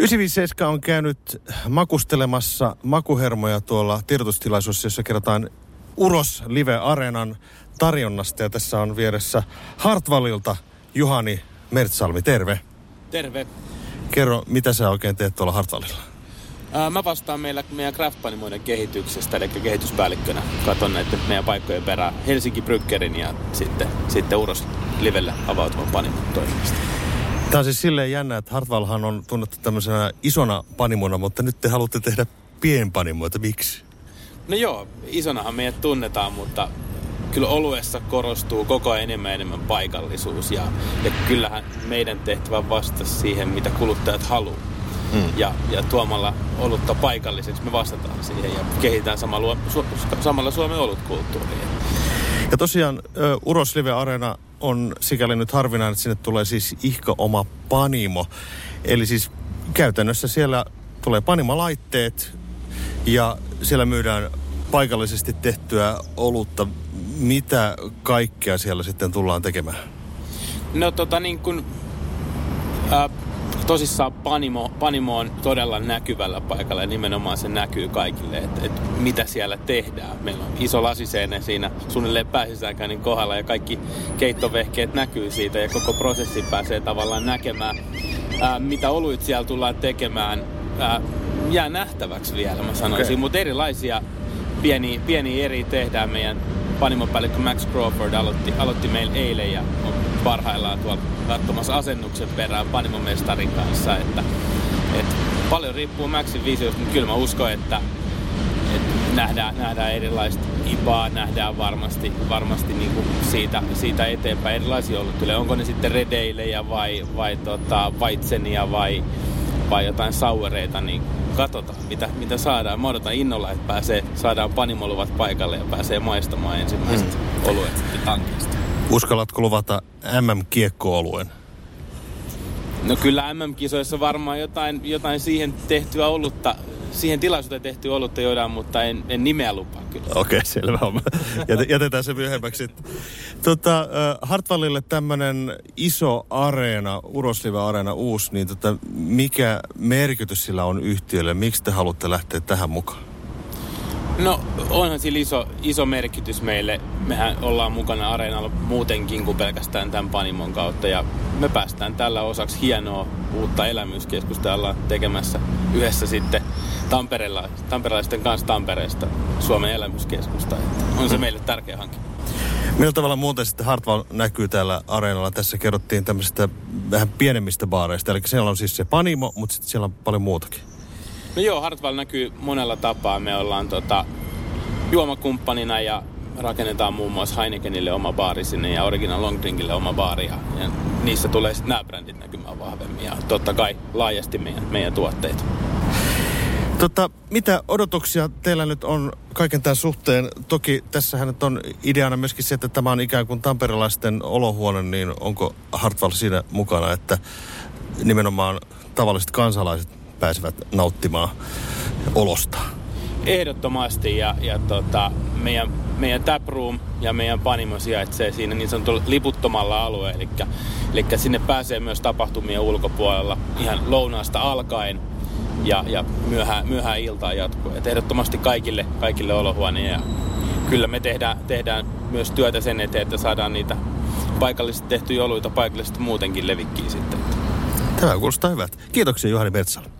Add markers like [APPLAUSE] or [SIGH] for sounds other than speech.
957 on käynyt makustelemassa makuhermoja tuolla tiedotustilaisuudessa, jossa kerrotaan Uros Live Areenan tarjonnasta. Ja tässä on vieressä Hartwallilta Juhani Mertsalmi. Terve. Terve. Kerro, mitä sä oikein teet tuolla Hartwallilla? Ää, mä vastaan meillä meidän craft kehityksestä, eli kehityspäällikkönä. Katon näiden meidän paikkojen perään Helsinki Bryggerin ja sitten, sitten Uros Livelle avautuvan panimon toiminnasta. Tämä on siis silleen jännä, että Hartwallhan on tunnettu tämmöisenä isona panimona, mutta nyt te haluatte tehdä pienpanimoita. Miksi? No joo, isonahan meidät tunnetaan, mutta kyllä oluessa korostuu koko ajan enemmän enemmän paikallisuus ja, ja kyllähän meidän tehtävä vastata siihen, mitä kuluttajat haluaa. Mm. Ja, ja tuomalla olutta paikalliseksi me vastataan siihen ja kehitetään samalla, su, samalla Suomen olutkulttuuria. Ja tosiaan Uros Live Arena on sikäli nyt harvinainen, että sinne tulee siis ihka oma panimo. Eli siis käytännössä siellä tulee panimalaitteet ja siellä myydään paikallisesti tehtyä olutta. Mitä kaikkea siellä sitten tullaan tekemään? No tota niin kuin, äh, tosissaan Panimo, Panimo on todella näkyvällä paikalla ja nimenomaan se näkyy kaikille, että et mitä siellä tehdään. Meillä on iso lasiseinä siinä suunnilleen pääsisäänkäynnin kohdalla ja kaikki keittovehkeet näkyy siitä ja koko prosessi pääsee tavallaan näkemään, ää, mitä oluit siellä tullaan tekemään. Ää, jää nähtäväksi vielä, mä sanoisin, okay. mutta erilaisia pieniä, pieniä eri tehdään meidän panimopäällikkö Max Crawford aloitti, aloitti meillä eilen ja on parhaillaan tuolla katsomassa asennuksen perään panimomestarin kanssa. Että, että paljon riippuu Maxin visiosta, mutta kyllä mä uskon, että, että nähdään, nähdään erilaista IPAa, nähdään varmasti, varmasti niin kuin siitä, siitä eteenpäin erilaisia tulee. Onko ne sitten redeilejä vai, vai tota, vaitsenia vai, vai jotain sauereita, niin katsotaan, mitä, mitä saadaan. Mä odotan innolla, että pääsee, saadaan panimoluvat paikalle ja pääsee maistamaan ensimmäiset hmm. oluet sitten tankista. Uskallatko luvata MM-kiekko-oluen? No kyllä MM-kisoissa varmaan jotain, jotain siihen tehtyä olutta, siihen tilaisuuteen tehtyä olutta joidaan, mutta en, en nimeä lupaa kyllä. Okei, okay, [LAUGHS] selvä on. Jätetään se myöhemmäksi. Tota, Hartwallille tämmöinen iso areena, Uroslive-areena uusi, niin tota, mikä merkitys sillä on yhtiölle? Miksi te haluatte lähteä tähän mukaan? No onhan sillä iso, iso merkitys meille. Mehän ollaan mukana areenalla muutenkin kuin pelkästään tämän Panimon kautta. Ja me päästään tällä osaksi hienoa uutta elämyskeskusta ollaan tekemässä yhdessä sitten Tampereella, tamperelaisten kanssa Tampereesta Suomen elämyskeskusta. on se mm. meille tärkeä hanke. Millä tavalla muuten sitten Hartwall näkyy täällä areenalla? Tässä kerrottiin tämmöisistä vähän pienemmistä baareista. Eli siellä on siis se Panimo, mutta sitten siellä on paljon muutakin. No joo, Hartwall näkyy monella tapaa. Me ollaan tota, juomakumppanina ja rakennetaan muun muassa Heinekenille oma baari sinne ja Original Long Drinkille oma baari. Ja, ja niissä tulee sitten nämä brändit näkymään vahvemmin ja totta kai laajasti meidän, meidän tuotteita. Tota, mitä odotuksia teillä nyt on kaiken tämän suhteen? Toki tässähän nyt on ideana myöskin se, että tämä on ikään kuin tamperelaisten olohuone, niin onko Hartwall siinä mukana, että nimenomaan tavalliset kansalaiset pääsevät nauttimaan olosta. Ehdottomasti ja, ja tota, meidän, meidän taproom ja meidän panimo sijaitsee siinä niin sanotulla liputtomalla alueella. Eli, eli sinne pääsee myös tapahtumien ulkopuolella ihan lounaasta alkaen ja, ja myöhään, myöhään iltaan jatkuu. Et ehdottomasti kaikille, kaikille olohuoneen ja kyllä me tehdään, tehdään myös työtä sen eteen, että saadaan niitä paikallisesti tehtyjä oluita paikallisesti muutenkin levikkiä sitten. Tämä kuulostaa hyvältä. Kiitoksia Juhani Metsala.